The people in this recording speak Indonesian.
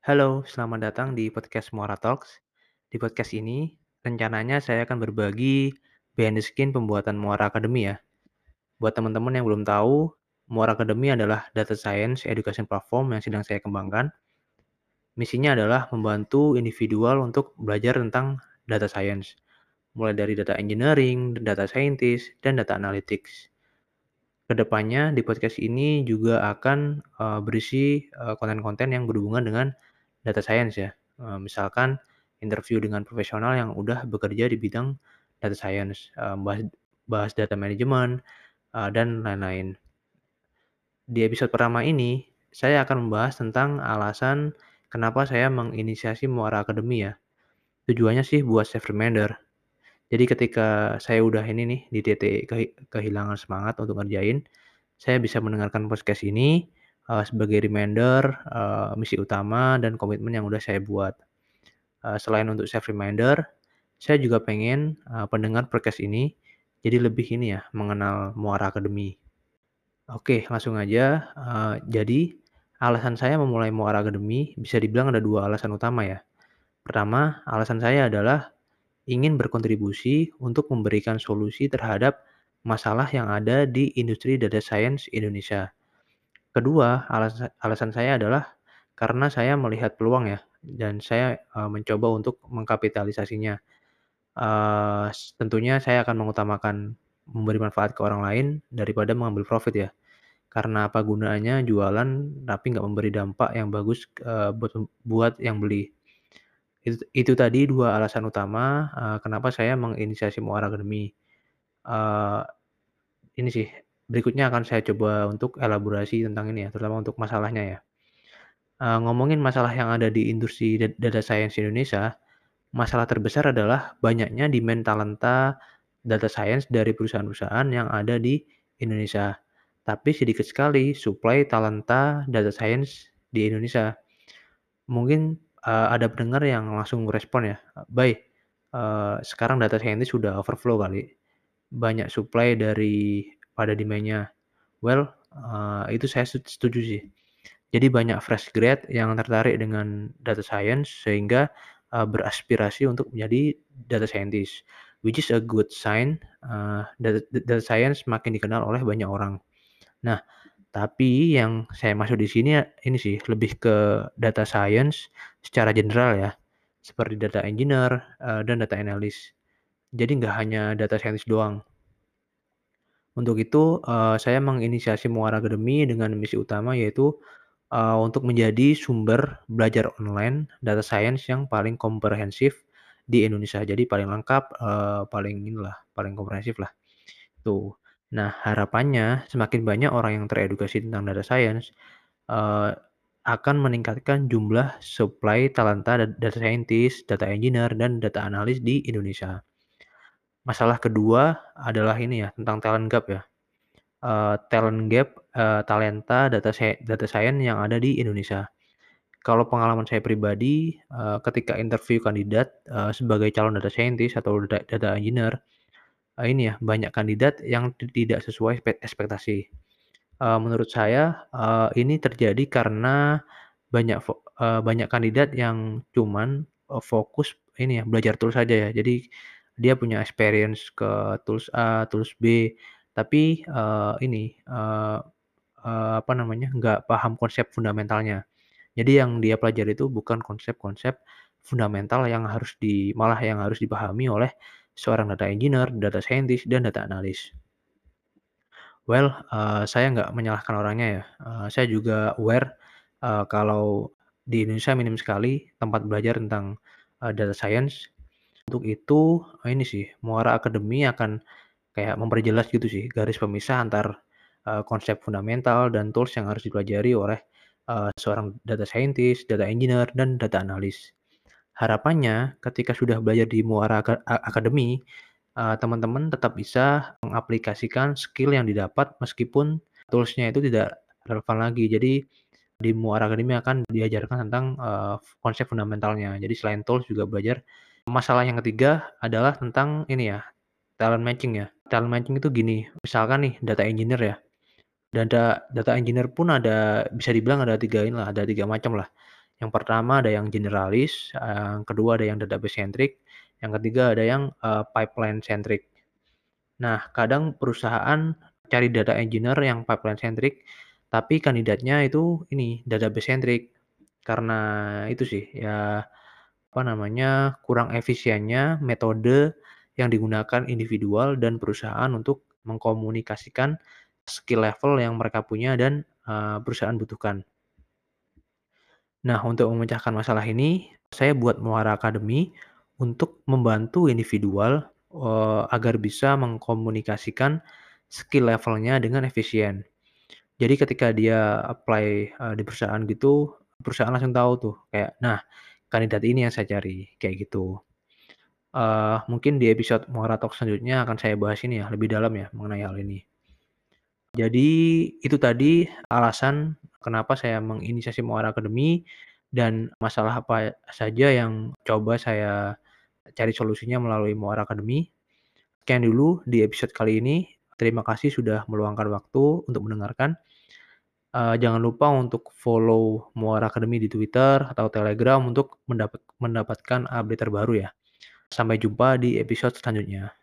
Halo, selamat datang di podcast Muara Talks. Di podcast ini, rencananya saya akan berbagi behind the skin pembuatan Muara Academy ya. Buat teman-teman yang belum tahu, Muara Academy adalah data science education platform yang sedang saya kembangkan. Misinya adalah membantu individual untuk belajar tentang data science, mulai dari data engineering, data scientist, dan data analytics. Ke depannya di podcast ini juga akan uh, berisi uh, konten-konten yang berhubungan dengan data science ya. Uh, misalkan interview dengan profesional yang udah bekerja di bidang data science, uh, bahas, bahas data management, uh, dan lain-lain. Di episode pertama ini, saya akan membahas tentang alasan kenapa saya menginisiasi Muara Academy ya. Tujuannya sih buat self reminder. Jadi ketika saya udah ini nih di titik kehilangan semangat untuk ngerjain, saya bisa mendengarkan podcast ini uh, sebagai reminder uh, misi utama dan komitmen yang udah saya buat. Uh, selain untuk self reminder, saya juga pengen uh, pendengar podcast ini jadi lebih ini ya mengenal Muara Academy. Oke, langsung aja. Uh, jadi alasan saya memulai Muara Academy bisa dibilang ada dua alasan utama ya. Pertama, alasan saya adalah ingin berkontribusi untuk memberikan solusi terhadap masalah yang ada di industri data science Indonesia. Kedua, alasan, alasan saya adalah karena saya melihat peluang ya, dan saya uh, mencoba untuk mengkapitalisasinya. Uh, tentunya saya akan mengutamakan memberi manfaat ke orang lain daripada mengambil profit ya. Karena apa gunanya jualan tapi nggak memberi dampak yang bagus uh, buat buat yang beli. Itu itu tadi dua alasan utama, eee, kenapa saya menginisiasi Muara Academy. Eee, ini sih, berikutnya akan saya coba untuk elaborasi tentang ini ya, terutama untuk masalahnya ya. Eee, ngomongin masalah yang ada di industri da data science Indonesia, masalah terbesar adalah banyaknya demand talenta data science dari perusahaan-perusahaan yang ada di Indonesia. Tapi sedikit sekali supply talenta data science di Indonesia. Mungkin Eee, ada pendengar yang langsung respon ya, "Bay, eee, sekarang data scientist sudah overflow kali, banyak supply dari pada demand-nya." Well, eee, itu saya setuju sih. Jadi banyak fresh grad yang tertarik dengan data science sehingga, eee, beraspirasi untuk menjadi data scientist, which is a good sign, eee, data data science makin dikenal oleh banyak orang. Nah tapi yang saya maksud di sini ini sih, lebih ke data science secara general ya, seperti data engineer, eee, dan data analyst. Jadi nggak hanya data scientist doang. Untuk itu, eee, saya menginisiasi Muara Academy dengan misi utama yaitu, eee, untuk menjadi sumber belajar online data science yang paling komprehensif di Indonesia. Jadi paling lengkap, eee, paling inilah, paling komprehensif lah, tuh. Nah, harapannya semakin banyak orang yang teredukasi tentang data science, eee, akan meningkatkan jumlah supply talenta data scientist, data engineer, dan data analis di Indonesia. Masalah kedua adalah ini ya, tentang talent gap ya. Eee, talent gap, eee, talenta data data science yang ada di Indonesia. Kalau pengalaman saya pribadi, eee, ketika interview kandidat, eee, sebagai calon data scientist atau data engineer, eee, ini ya, banyak kandidat yang tidak sesuai ekspektasi. Eee, menurut saya, eee, ini terjadi karena banyak eee, banyak kandidat yang cuman, eee, fokus ini ya, belajar tools saja ya. Jadi dia punya experience ke tools A, tools B, tapi, eee, ini, eee eee, apa namanya, nggak paham konsep fundamentalnya. Jadi yang dia pelajari itu bukan konsep-konsep fundamental yang harus di malah yang harus dipahami oleh seorang data engineer, data scientist, dan data analis. Well, eee, saya nggak menyalahkan orangnya ya, eee, saya juga aware, eee, kalau di Indonesia minim sekali tempat belajar tentang, eee, data science. Untuk itu, eee, ini sih, Muara Academy akan kayak memperjelas gitu sih, garis pemisah antar, eee, konsep fundamental dan tools yang harus dipelajari oleh, eee, seorang data scientist, data engineer, dan data analis. Harapannya ketika sudah belajar di Muara Aka Academy, eee, teman-teman tetap bisa mengaplikasikan skill yang didapat meskipun tools-nya itu tidak relevan lagi. Jadi di Muara Academy akan diajarkan tentang, eee, konsep fundamentalnya. Jadi selain tools juga belajar. Masalah yang ketiga adalah tentang ini ya, talent matching ya. Talent matching itu gini, misalkan nih data engineer ya, data data engineer pun ada bisa dibilang ada 3 inilah, ada 3 macam lah. Yang pertama ada yang generalis, yang kedua ada yang database centric, yang ketiga ada yang, eee, pipeline centric. Nah, kadang perusahaan cari data engineer yang pipeline centric, tapi kandidatnya itu ini, database centric. Karena itu sih, ya apa namanya, kurang efisiennya metode yang digunakan individual dan perusahaan untuk mengkomunikasikan skill level yang mereka punya dan, eee, perusahaan butuhkan. Nah, untuk memecahkan masalah ini, saya buat Muara Academy untuk membantu individual, eee, agar bisa mengkomunikasikan skill level-nya dengan efisien. Jadi ketika dia apply, eee, di perusahaan gitu, perusahaan langsung tahu tuh kayak, "Nah, kandidat ini yang saya cari," kayak gitu. Eee, mungkin di episode Muara Talks selanjutnya akan saya bahas ini ya, lebih dalam ya mengenai hal ini. Jadi itu tadi alasan kenapa saya menginisiasi Muara Academy dan masalah apa saja yang coba saya cari solusinya melalui Muara Academy. Sekian dulu di episode kali ini. Terima kasih sudah meluangkan waktu untuk mendengarkan. Eee, jangan lupa untuk follow Muara Academy di Twitter atau Telegram untuk mendapat mendapatkan update terbaru ya. Sampai jumpa di episode selanjutnya.